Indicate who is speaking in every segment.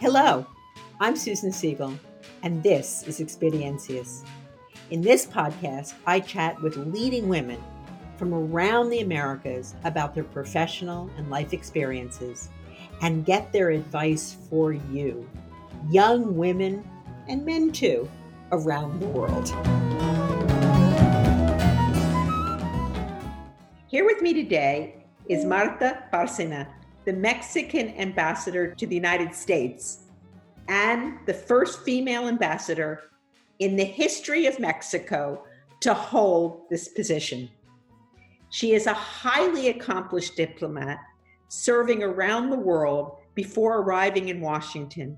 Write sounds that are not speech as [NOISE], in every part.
Speaker 1: Hello, I'm Susan Segal, and this is Experiencias. In this podcast, I chat with leading women from around the Americas about their professional and life experiences and get their advice for you, young women and men too, around the world. Here with me today is Marta Barcena, the Mexican ambassador to the United States and the first female ambassador in the history of Mexico to hold this position. She is a highly accomplished diplomat serving around the world before arriving in Washington.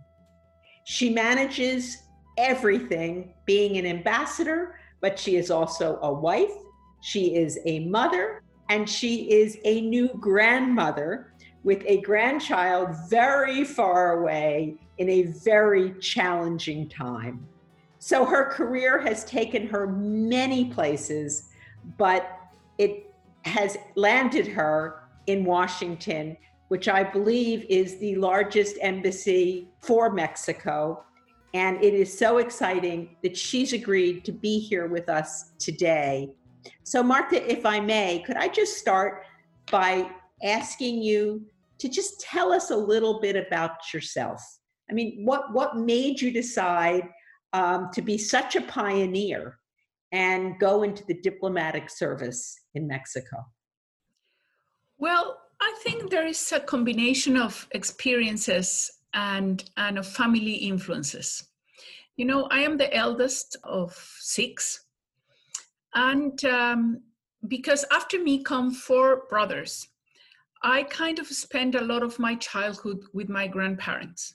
Speaker 1: She manages everything being an ambassador, but she is also a wife, she is a mother, and she is a new grandmother with a grandchild very far away in a very challenging time. So her career has taken her many places, but it has landed her in Washington, which I believe is the largest embassy for Mexico. And it is so exciting that she's agreed to be here with us today. So, Marta, if I may, could I just start by asking you to just tell us a little bit about yourself. I mean, what what made you decide um, to be such a pioneer and go into the diplomatic service in Mexico?
Speaker 2: Well, I think there is a combination of experiences and and of family influences. You know, I am the eldest of six, and um, because after me come four brothers I kind of spent a lot of my childhood with my grandparents.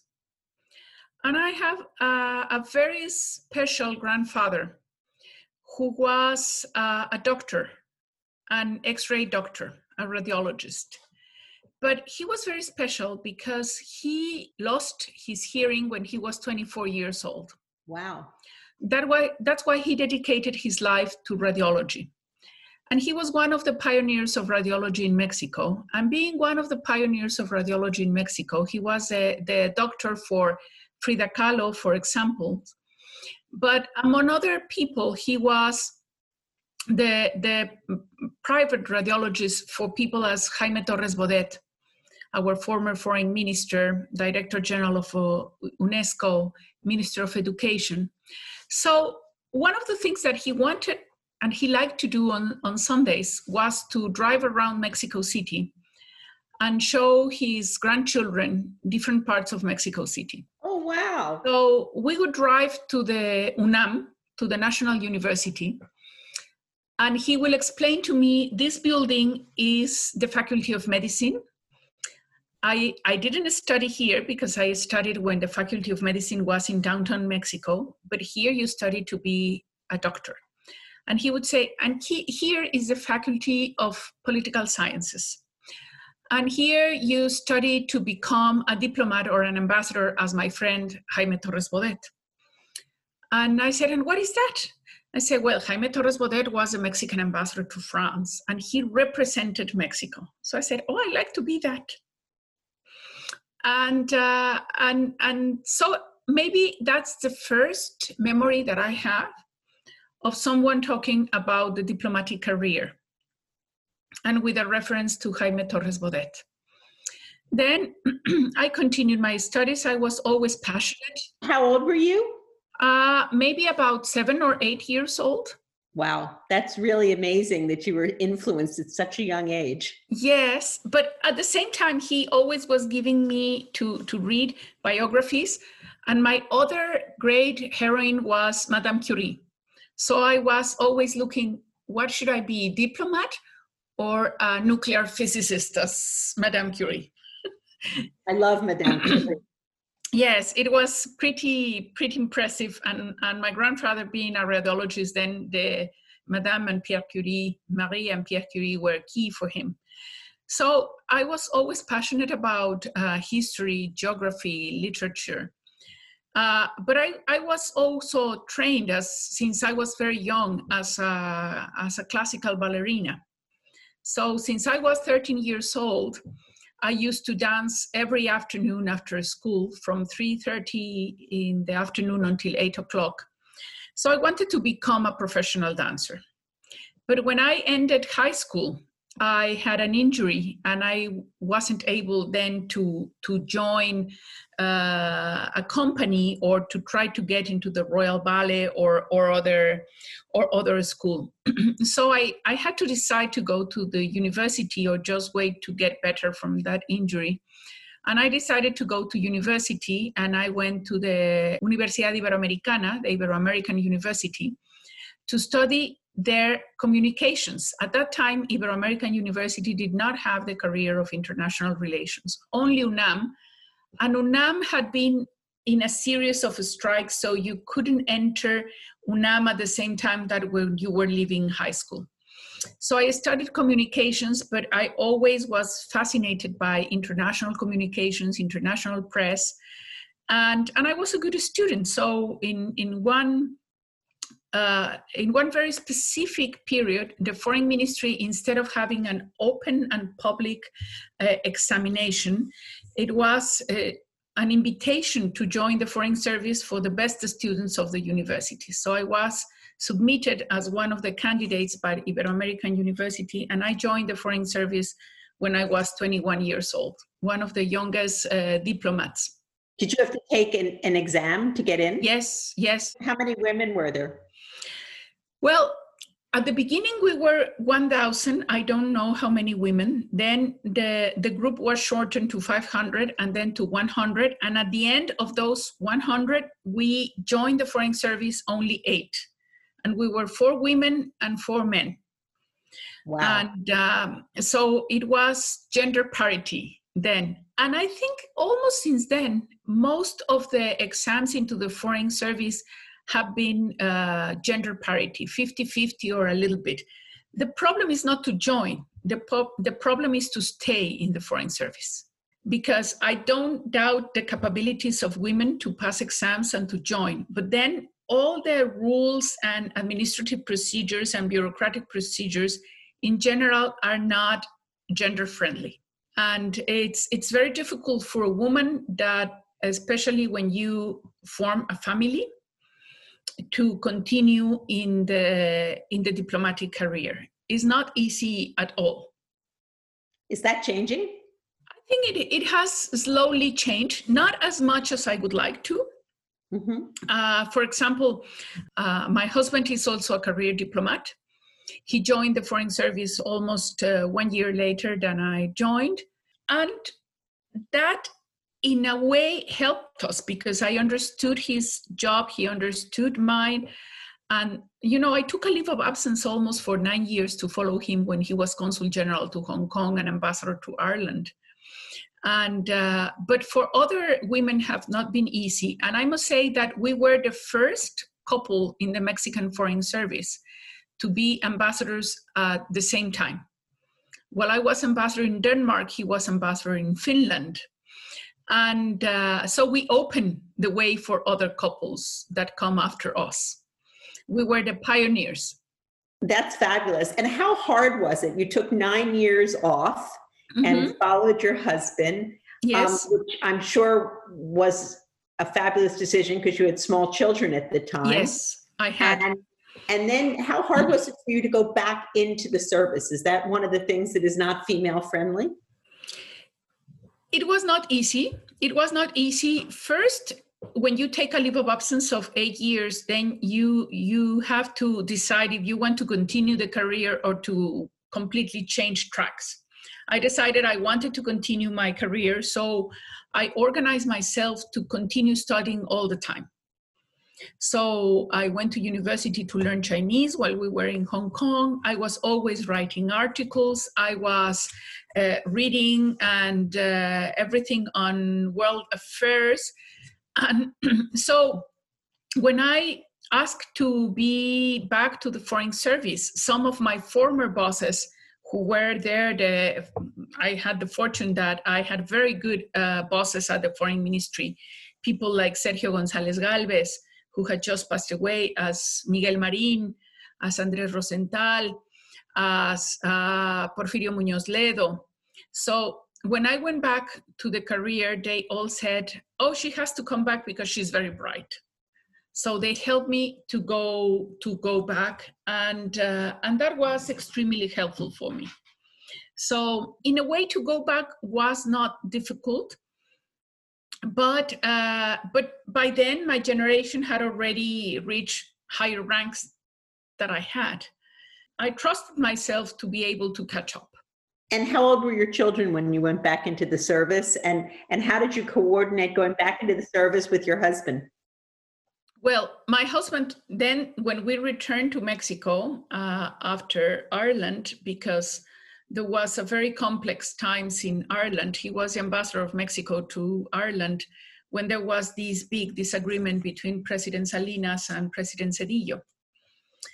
Speaker 2: And I have a, a very special grandfather who was uh, a doctor, an x ray doctor, a radiologist. But he was very special because he lost his hearing when he was 24 years old.
Speaker 1: Wow.
Speaker 2: That why, that's why he dedicated his life to radiology. And he was one of the pioneers of radiology in Mexico. And being one of the pioneers of radiology in Mexico, he was a, the doctor for Frida Kahlo, for example. But among other people, he was the, the private radiologist for people as Jaime Torres Bodet, our former foreign minister, director general of uh, UNESCO, minister of education. So, one of the things that he wanted and he liked to do on, on Sundays was to drive around Mexico City and show his grandchildren different parts of Mexico City.
Speaker 1: Oh, wow.
Speaker 2: So we would drive to the UNAM, to the National University, and he will explain to me this building is the Faculty of Medicine. I, I didn't study here because I studied when the Faculty of Medicine was in downtown Mexico, but here you study to be a doctor. And he would say, and he, here is the Faculty of Political Sciences. And here you study to become a diplomat or an ambassador, as my friend Jaime Torres Bodet. And I said, and what is that? I said, well, Jaime Torres Bodet was a Mexican ambassador to France and he represented Mexico. So I said, oh, I like to be that. And, uh, and, and so maybe that's the first memory that I have of someone talking about the diplomatic career and with a reference to Jaime Torres Bodet. Then [CLEARS THROAT] I continued my studies. I was always passionate.
Speaker 1: How old were you?
Speaker 2: Uh, maybe about seven or eight years old.
Speaker 1: Wow, that's really amazing that you were influenced at such a young age.
Speaker 2: Yes, but at the same time, he always was giving me to, to read biographies. And my other great heroine was Madame Curie. So I was always looking, what should I be, diplomat or a nuclear physicist as Madame Curie?
Speaker 1: I love Madame Curie. [CLEARS THROAT]
Speaker 2: yes, it was pretty pretty impressive, and and my grandfather being a radiologist, then the Madame and Pierre Curie, Marie and Pierre Curie were key for him. So I was always passionate about uh, history, geography, literature. Uh, but I, I was also trained as since I was very young as a, as a classical ballerina. So since I was 13 years old, I used to dance every afternoon after school from 3.30 in the afternoon until 8 o'clock. So I wanted to become a professional dancer. But when I ended high school, I had an injury and I wasn't able then to, to join uh, a company or to try to get into the Royal Ballet or, or, other, or other school. [CLEARS THROAT] so I, I had to decide to go to the university or just wait to get better from that injury. And I decided to go to university and I went to the Universidad Iberoamericana, the Ibero-American University, to study their communications. At that time, Ibero-American University did not have the career of international relations, only UNAM. And UNAM had been in a series of strikes, so you couldn't enter UNAM at the same time that when you were leaving high school. So I studied communications, but I always was fascinated by international communications, international press, and, and I was a good student. So in, in one uh, in one very specific period, the foreign ministry, instead of having an open and public uh, examination, it was uh, an invitation to join the foreign service for the best students of the university. So I was submitted as one of the candidates by Ibero-American University, and I joined the foreign service when I was 21 years old, one of the youngest uh, diplomats.
Speaker 1: Did you have to take an, an exam to get in?
Speaker 2: Yes, yes.
Speaker 1: How many women were there?
Speaker 2: Well, at the beginning we were 1000 i don't know how many women. Then the the group was shortened to 500 and then to 100 and at the end of those 100 we joined the foreign service only eight. And we were four women and four men. Wow. and um, so it was gender parity then. And i think almost since then most of the exams into the foreign service have been uh, gender parity 50-50 or a little bit. The problem is not to join. The, po- the problem is to stay in the foreign service. Because i don't doubt the capabilities of women to pass exams and to join but then all the rules and administrative procedures and bureaucratic procedures in general are not gender friendly. And it's it's very difficult for a woman that especially when you form a family to continue in the in the diplomatic career. Is not easy at all.
Speaker 1: Is that changing?
Speaker 2: I think it, it has slowly changed not as much as i would like to. Mm-hmm. uh, for example uh, my husband is also a career diplomat. He joined the foreign service almost uh, one year later than i joined. And that in a way helped us because I understood his job, he understood mine. And, you know, I took a leave of absence almost for nine years to follow him when he was consul general to Hong Kong and ambassador to Ireland. And, uh, but for other women have not been easy. And I must say that we were the first couple in the Mexican Foreign Service to be ambassadors at the same time. While I was ambassador in Denmark, he was ambassador in Finland and uh, so we open the way for other couples that come after us. We were the pioneers.
Speaker 1: That's fabulous. And how hard was it? You took nine years off mm-hmm. and followed your husband um,
Speaker 2: yes.
Speaker 1: um, which i'm sure was a fabulous decision because you had small children at the time.
Speaker 2: Yes i had.
Speaker 1: And, and then how hard was it for you to go back into the service? Is that one of the things that is not female friendly
Speaker 2: it was not easy. It was not easy. First, when you take a leave of absence of eight years, then you you have to decide if you want to continue the career or to completely change tracks. I decided I wanted to continue my career, so I organized myself to continue studying all the time. So I went to university to learn Chinese while we were in Hong Kong. I was always writing articles. I was uh, reading and uh, everything on world affairs. And [CLEARS THROAT] so when I asked to be back to the foreign service, some of my former bosses who were there, the, I had the fortune that I had very good uh, bosses at the foreign ministry people like Sergio González Galvez, who had just passed away, as Miguel Marín, as Andrés Rosenthal, as uh, Porfirio Muñoz Ledo. So when I went back to the career, they all said, "Oh, she has to come back because she's very bright." So they helped me to go to go back, and uh, and that was extremely helpful for me. So in a way, to go back was not difficult, but uh, but by then my generation had already reached higher ranks that I had. I trusted myself to be able to catch up.
Speaker 1: And how old were your children when you went back into the service? And and how did you coordinate going back into the service with your husband?
Speaker 2: Well, my husband then, when we returned to Mexico uh, after Ireland, because there was a very complex times in Ireland. He was the ambassador of Mexico to Ireland when there was this big disagreement between President Salinas and President Zedillo.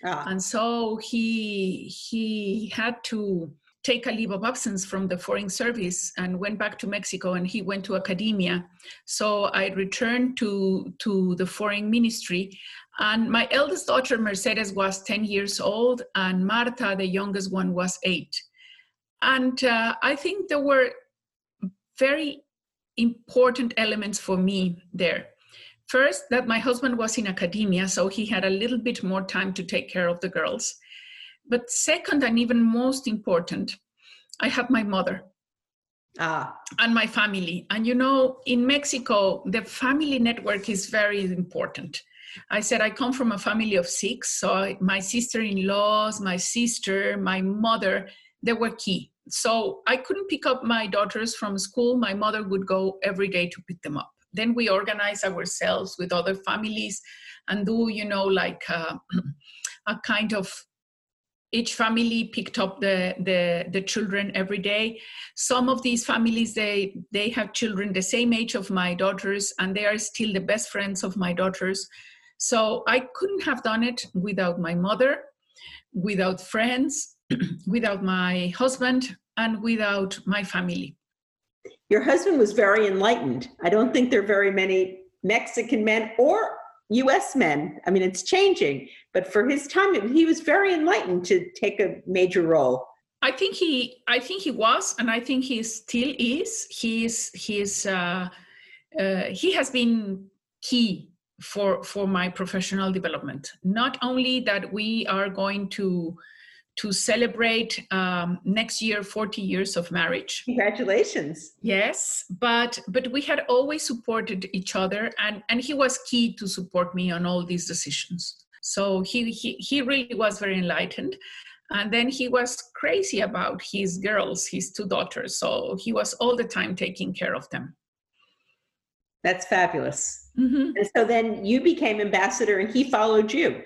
Speaker 2: Ah. And so he he had to take a leave of absence from the foreign service and went back to Mexico and he went to academia. So I returned to, to the foreign ministry. And my eldest daughter, Mercedes, was 10 years old, and Marta, the youngest one, was eight. And uh, I think there were very important elements for me there. First, that my husband was in academia, so he had a little bit more time to take care of the girls. But second, and even most important, I have my mother ah. and my family. And you know, in Mexico, the family network is very important. I said I come from a family of six, so my sister-in-laws, my sister, my mother, they were key. So I couldn't pick up my daughters from school. My mother would go every day to pick them up. Then we organize ourselves with other families and do, you know, like uh, [CLEARS THROAT] a kind of each family picked up the, the, the children every day some of these families they they have children the same age of my daughters and they are still the best friends of my daughters so i couldn't have done it without my mother without friends [CLEARS THROAT] without my husband and without my family
Speaker 1: your husband was very enlightened i don't think there are very many mexican men or US men. I mean, it's changing, but for his time, he was very enlightened to take a major role.
Speaker 2: I think he, I think he was, and I think he still is. He's, he's, uh, uh, he has been key for for my professional development. Not only that we are going to to celebrate um, next year 40 years of marriage.
Speaker 1: Congratulations.
Speaker 2: Yes but but we had always supported each other and and he was key to support me on all these decisions. So he he, he really was very enlightened. And then he was crazy about his girls his two daughters so he was all the time taking care of them.
Speaker 1: That's fabulous. Mm-hmm. and so then you became ambassador and he followed you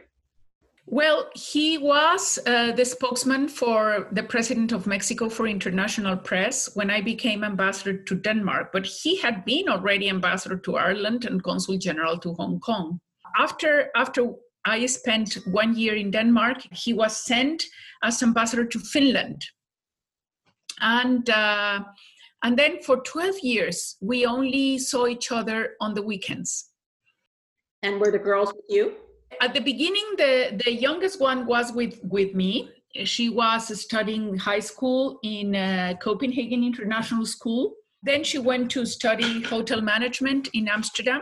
Speaker 2: well, he was uh, the spokesman for the president of Mexico for international press when I became ambassador to Denmark, but he had been already ambassador to Ireland and consul general to Hong Kong. After, after I spent one year in Denmark, he was sent as ambassador to Finland. And, uh, and then for 12 years, we only saw each other on the weekends.
Speaker 1: And were the girls with you?
Speaker 2: At the beginning, the, the youngest one was with, with me. She was studying high school in uh, Copenhagen International School. Then she went to study hotel management in Amsterdam.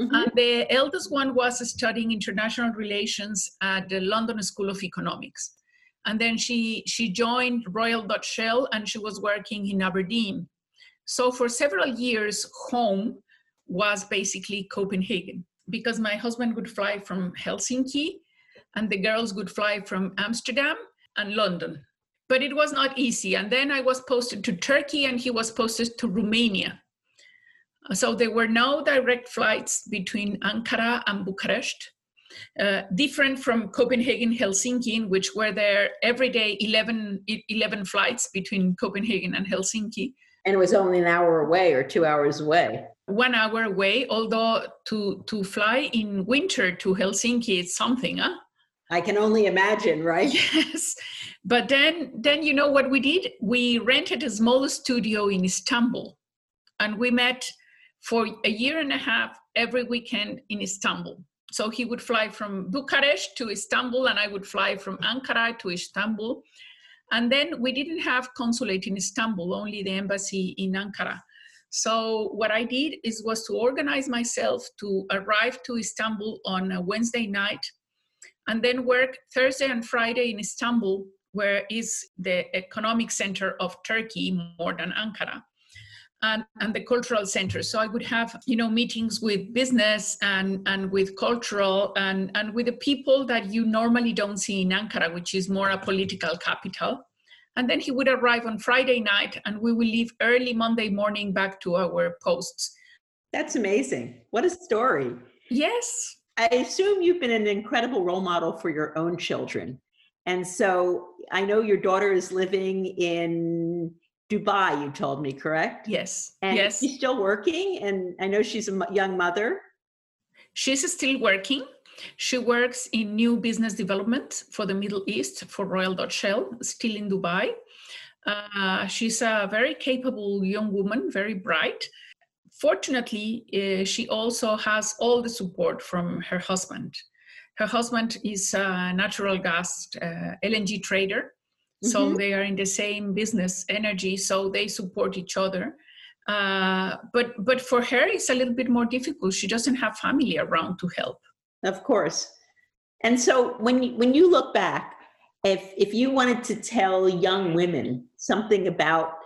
Speaker 2: Mm-hmm. And the eldest one was studying international relations at the London School of Economics. And then she, she joined Royal Dutch Shell and she was working in Aberdeen. So for several years, home was basically Copenhagen because my husband would fly from Helsinki and the girls would fly from Amsterdam and London. But it was not easy. And then I was posted to Turkey and he was posted to Romania. So there were no direct flights between Ankara and Bucharest. Uh, different from Copenhagen, Helsinki, which were there every day 11, 11 flights between Copenhagen and Helsinki.
Speaker 1: And it was only an hour away or two hours away
Speaker 2: one hour away, although to, to fly in winter to Helsinki, it's something, huh?
Speaker 1: I can only imagine, right? [LAUGHS]
Speaker 2: Yes. But then, then you know what we did? We rented a small studio in Istanbul and we met for a year and a half every weekend in Istanbul. So he would fly from Bucharest to Istanbul, and I would fly from Ankara to Istanbul. And then we didn't have consulate in Istanbul, only the embassy in Ankara. So what I did is was to organize myself to arrive to Istanbul on a Wednesday night, and then work Thursday and Friday in Istanbul, where is the economic center of Turkey more than Ankara and, and the cultural center. So I would have, you know, meetings with business and, and with cultural and, and with the people that you normally don't see in Ankara, which is more a political capital. And then he would arrive on Friday night and we will leave early Monday morning back to our posts.
Speaker 1: That's amazing. What a story.
Speaker 2: Yes.
Speaker 1: I assume you've been an incredible role model for your own children. And so I know your daughter is living in Dubai, you told me, correct?
Speaker 2: Yes.
Speaker 1: And
Speaker 2: yes.
Speaker 1: she's still working, and I know she's a young mother.
Speaker 2: She's still working. She works in new business development for the Middle East for Royal Dutch Shell, still in Dubai. Uh, she's a very capable young woman, very bright. Fortunately, uh, she also has all the support from her husband. Her husband is a natural gas uh, LNG trader, so mm-hmm. they are in the same business energy so they support each other uh, but but for her it's a little bit more difficult she doesn't have family around to help
Speaker 1: of course. And so when you, when you look back if if you wanted to tell young women something about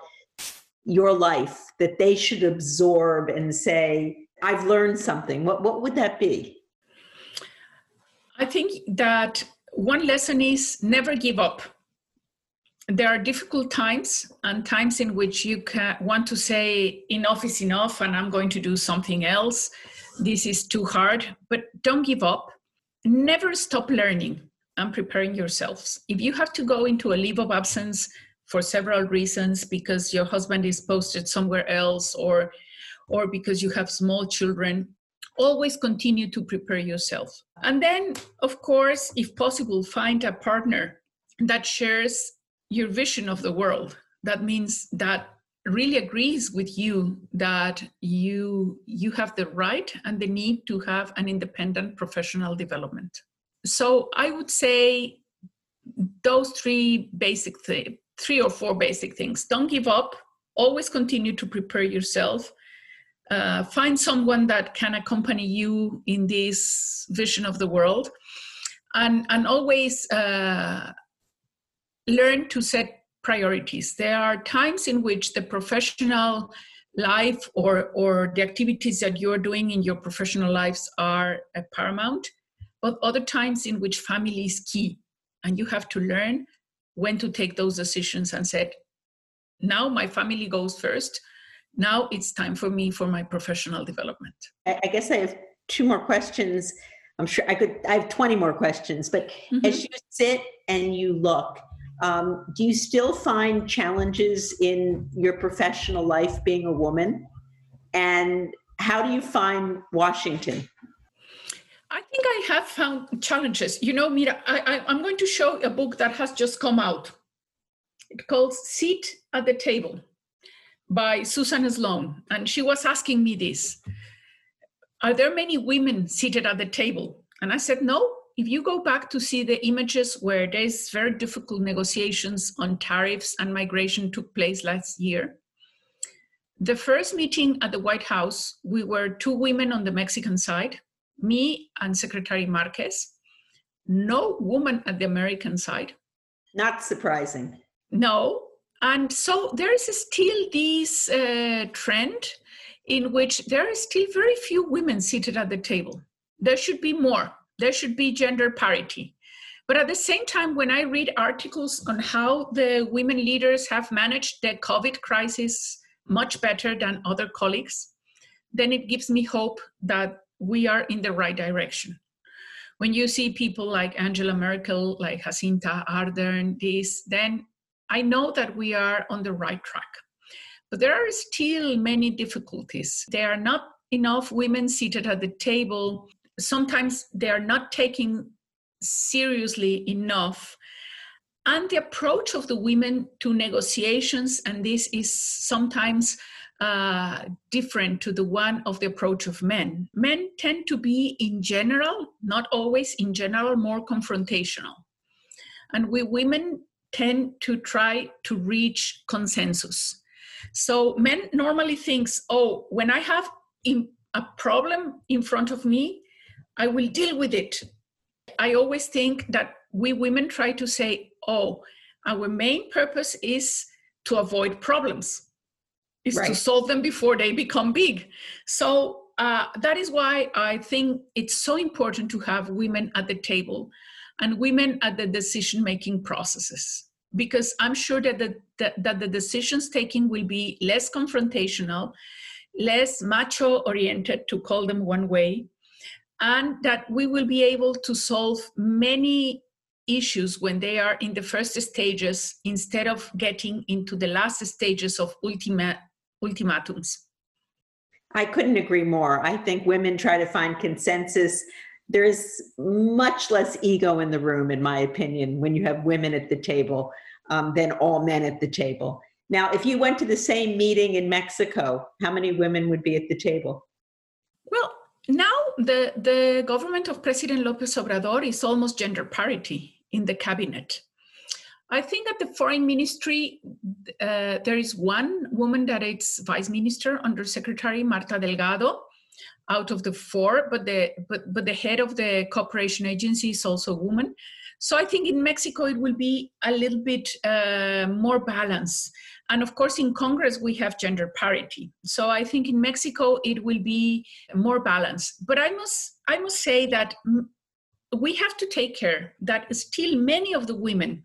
Speaker 1: your life that they should absorb and say i've learned something what what would that be?
Speaker 2: I think that one lesson is never give up. There are difficult times and times in which you can want to say enough is enough and i'm going to do something else this is too hard but don't give up. Never stop learning and preparing yourselves. If you have to go into a leave of absence for several reasons because your husband is posted somewhere else or or because you have small children always continue to prepare yourself. And then of course if possible find a partner that shares your vision of the world. That means that really agrees with you that you you have the right and the need to have an independent professional development. So i would say those three basic things three or four basic things. Don't give up. Always continue to prepare yourself. Uh, find someone that can accompany you in this vision of the world. And and always uh, learn to set priorities. There are times in which the professional life or, or the activities that you're doing in your professional lives are uh, paramount, but other times in which family is key. And you have to learn when to take those decisions and said, now my family goes first. Now it's time for me for my professional development.
Speaker 1: I guess I have two more questions. I'm sure I could, I have 20 more questions, but mm-hmm. as you sit and you look, um, do you still find challenges in your professional life being a woman? And how do you find Washington?
Speaker 2: I think I have found challenges. You know, Mira, I, am going to show a book that has just come out. It's called Seat at the Table by Susan Sloan. And she was asking me this Are there many women seated at the table? And I said, No, if you go back to see the images where there's very difficult negotiations on tariffs and migration took place last year, the first meeting at the White House, we were two women on the Mexican side, me and Secretary Marquez, no woman at the American side.
Speaker 1: Not surprising.
Speaker 2: No. And so there is still this uh, trend in which there are still very few women seated at the table. There should be more there should be gender parity. But at the same time, when I read articles on how the women leaders have managed the COVID crisis much better than other colleagues, then it gives me hope that we are in the right direction. When you see people like Angela Merkel, like Jacinda Ardern, this, then I know that we are on the right track. But there are still many difficulties. There are not enough women seated at the table sometimes they are not taking seriously enough and the approach of the women to negotiations and this is sometimes uh, different to the one of the approach of men. Men tend to be, in general, not always, in general, more confrontational. And we women tend to try to reach consensus. So men normally thinks, oh, when I have in, a problem in front of me, I will deal with it. I always think that we women try to say, oh, our main purpose is to avoid problems, is right. to solve them before they become big. So uh, that is why I think it's so important to have women at the table and women at the decision making processes because i'm sure that the, that, that the decisions taking will be less confrontational less macho oriented to call them one way and that we will be able to solve many issues when they are in the first stages instead of getting into the last stages of ultima, ultimatums
Speaker 1: i couldn't agree more i think women try to find consensus there's much less ego in the room, in my opinion, when you have women at the table um, than all men at the table. Now, if you went to the same meeting in Mexico, how many women would be at the table?
Speaker 2: Well, now the, the government of President Lopez Obrador is almost gender parity in the cabinet. I think at the foreign ministry, uh, there is one woman that is vice minister under Secretary Marta Delgado out of the four, but the but but the head of the cooperation agency is also a woman. So I think in Mexico it will be a little bit uh, more balanced. And of course, in Congress we have gender parity. So I think in Mexico it will be more balanced. But I must I must say that we have to take care that still many of the women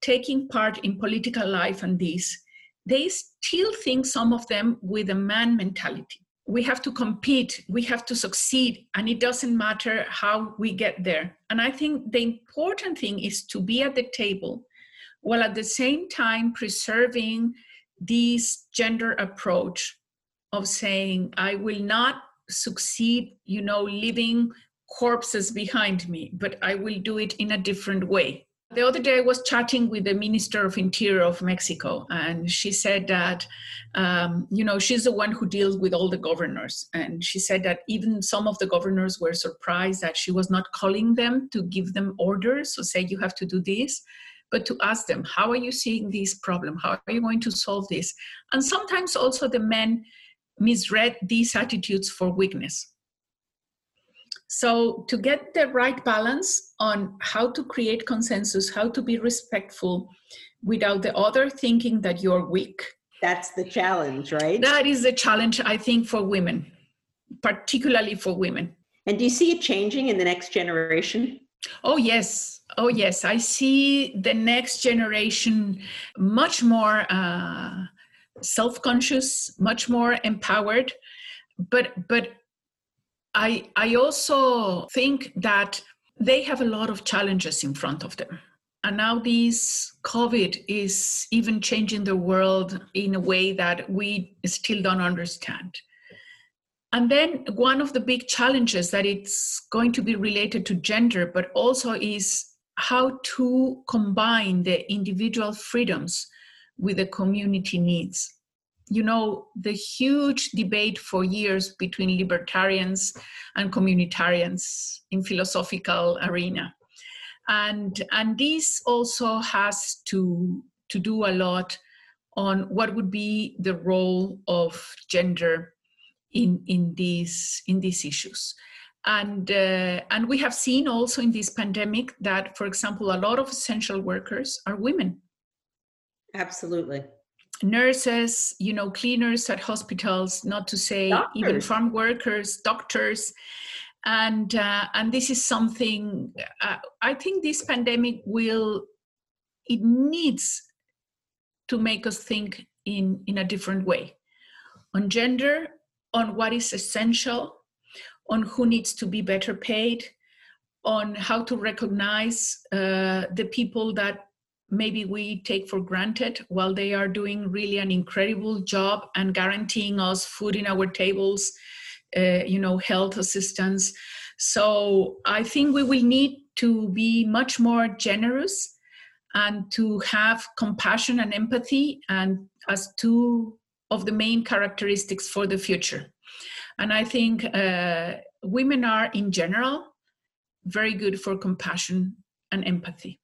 Speaker 2: taking part in political life and this they still think some of them with a man mentality we have to compete, we have to succeed, and it doesn't matter how we get there. And I think the important thing is to be at the table while at the same time preserving this gender approach of saying, I will not succeed, you know, leaving corpses behind me, but I will do it in a different way. The other day, I was chatting with the Minister of Interior of Mexico, and she said that, um, you know, she's the one who deals with all the governors. And she said that even some of the governors were surprised that she was not calling them to give them orders, so say, you have to do this, but to ask them, how are you seeing this problem? How are you going to solve this? And sometimes also the men misread these attitudes for weakness. So, to get the right balance on how to create consensus, how to be respectful without the other thinking that you're weak.
Speaker 1: That's the challenge, right?
Speaker 2: That is the challenge, I think, for women, particularly for women.
Speaker 1: And do you see it changing in the next generation?
Speaker 2: Oh, yes. Oh, yes. I see the next generation much more uh, self conscious, much more empowered. But, but I, I also think that they have a lot of challenges in front of them. And now this COVID is even changing the world in a way that we still don't understand. And then one of the big challenges that it's going to be related to gender, but also is how to combine the individual freedoms with the community needs you know the huge debate for years between libertarians and communitarians in philosophical arena. And and this also has to to do a lot on what would be the role of gender in in these in these issues. And uh, and we have seen also in this pandemic that for example a lot of essential workers are women.
Speaker 1: Absolutely
Speaker 2: nurses, you know, cleaners at hospitals, not to say doctors. even farm workers, doctors. And uh, and this is something uh, I think this pandemic will it needs to make us think in in a different way on gender, on what is essential, on who needs to be better paid, on how to recognize uh, the people that maybe we take for granted while they are doing really an incredible job and guaranteeing us food in our tables uh, you know health assistance so i think we will need to be much more generous and to have compassion and empathy and as two of the main characteristics for the future. And I think uh, women are, in general, very good for compassion and empathy.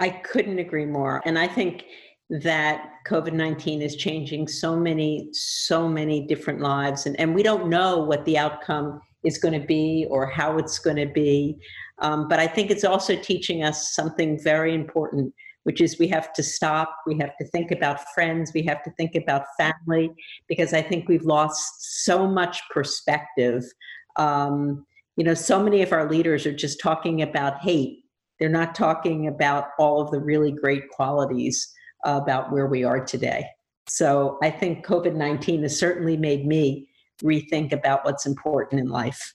Speaker 1: I couldn't agree more. And I think that COVID 19 is changing so many, so many different lives. And, and we don't know what the outcome is going to be or how it's going to be. Um, but I think it's also teaching us something very important, which is we have to stop, we have to think about friends, we have to think about family, because I think we've lost so much perspective. Um, you know, so many of our leaders are just talking about hate. They're not talking about all of the really great qualities about where we are today. So I think COVID 19 has certainly made me rethink about what's important in life.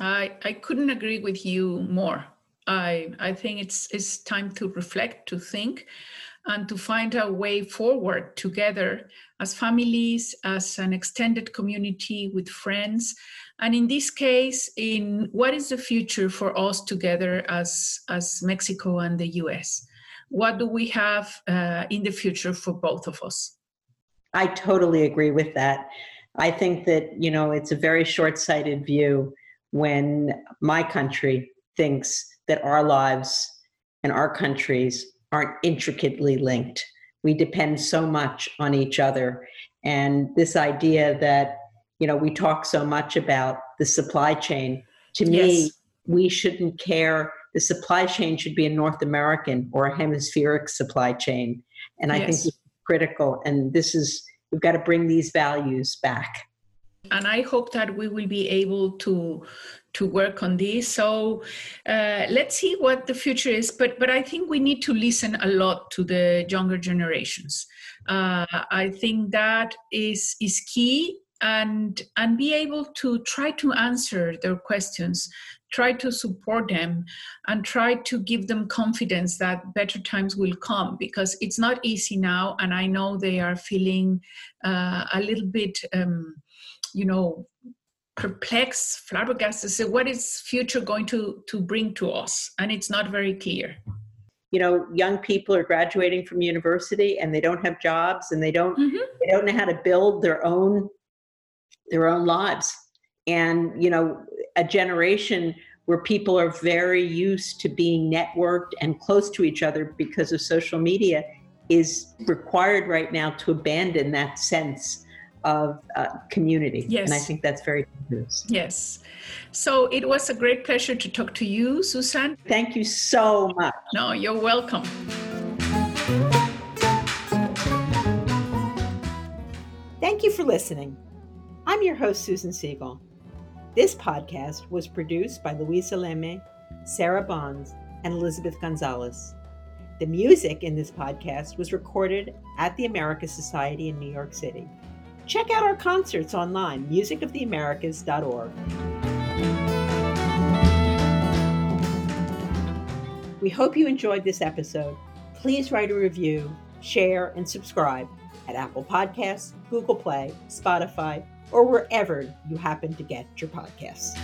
Speaker 2: I, I couldn't agree with you more. I, I think it's, it's time to reflect, to think, and to find a way forward together as families, as an extended community with friends. And in this case, in what is the future for us together as, as Mexico and the US? What do we have uh, in the future for both of us?
Speaker 1: I totally agree with that. I think that, you know, it's a very short sighted view when my country thinks that our lives and our countries aren't intricately linked. We depend so much on each other. And this idea that, you know, we talk so much about the supply chain, to me, yes. we shouldn't care. The supply chain should be a North American or a hemispheric supply chain. And I yes. think it's critical. And this is, we've got to bring these values back
Speaker 2: and I hope that we will be able to to work on this. So uh, let's see what the future is. But but I think we need to listen a lot to the younger generations. Uh, I think that is is key, and and be able to try to answer their questions, try to support them, and try to give them confidence that better times will come. Because it's not easy now, and I know they are feeling uh, a little bit. Um, you know perplexed flabbergasted say what is future going to to bring to us? And it's not very clear.
Speaker 1: You know young people are graduating from university and they don't have jobs and they don't mm-hmm. they don't know how to build their own their own lives. And you know a generation where people are very used to being networked and close to each other because of social media is required right now to abandon that sense of uh, community. Yes. And I think that's very dangerous.
Speaker 2: Yes. So it was a great pleasure to talk to you, Susan.
Speaker 1: Thank you so much.
Speaker 2: No, you're welcome.
Speaker 1: Thank you for listening. I'm your host, Susan Segal. This podcast was produced by Luisa Leme, Sarah Bonds, and Elizabeth Gonzalez. The music in this podcast was recorded at the America Society in New York City. Check out our concerts online, musicoftheamericas.org. We hope you enjoyed this episode. Please write a review, share, and subscribe at Apple Podcasts, Google Play, Spotify, or wherever you happen to get your podcasts.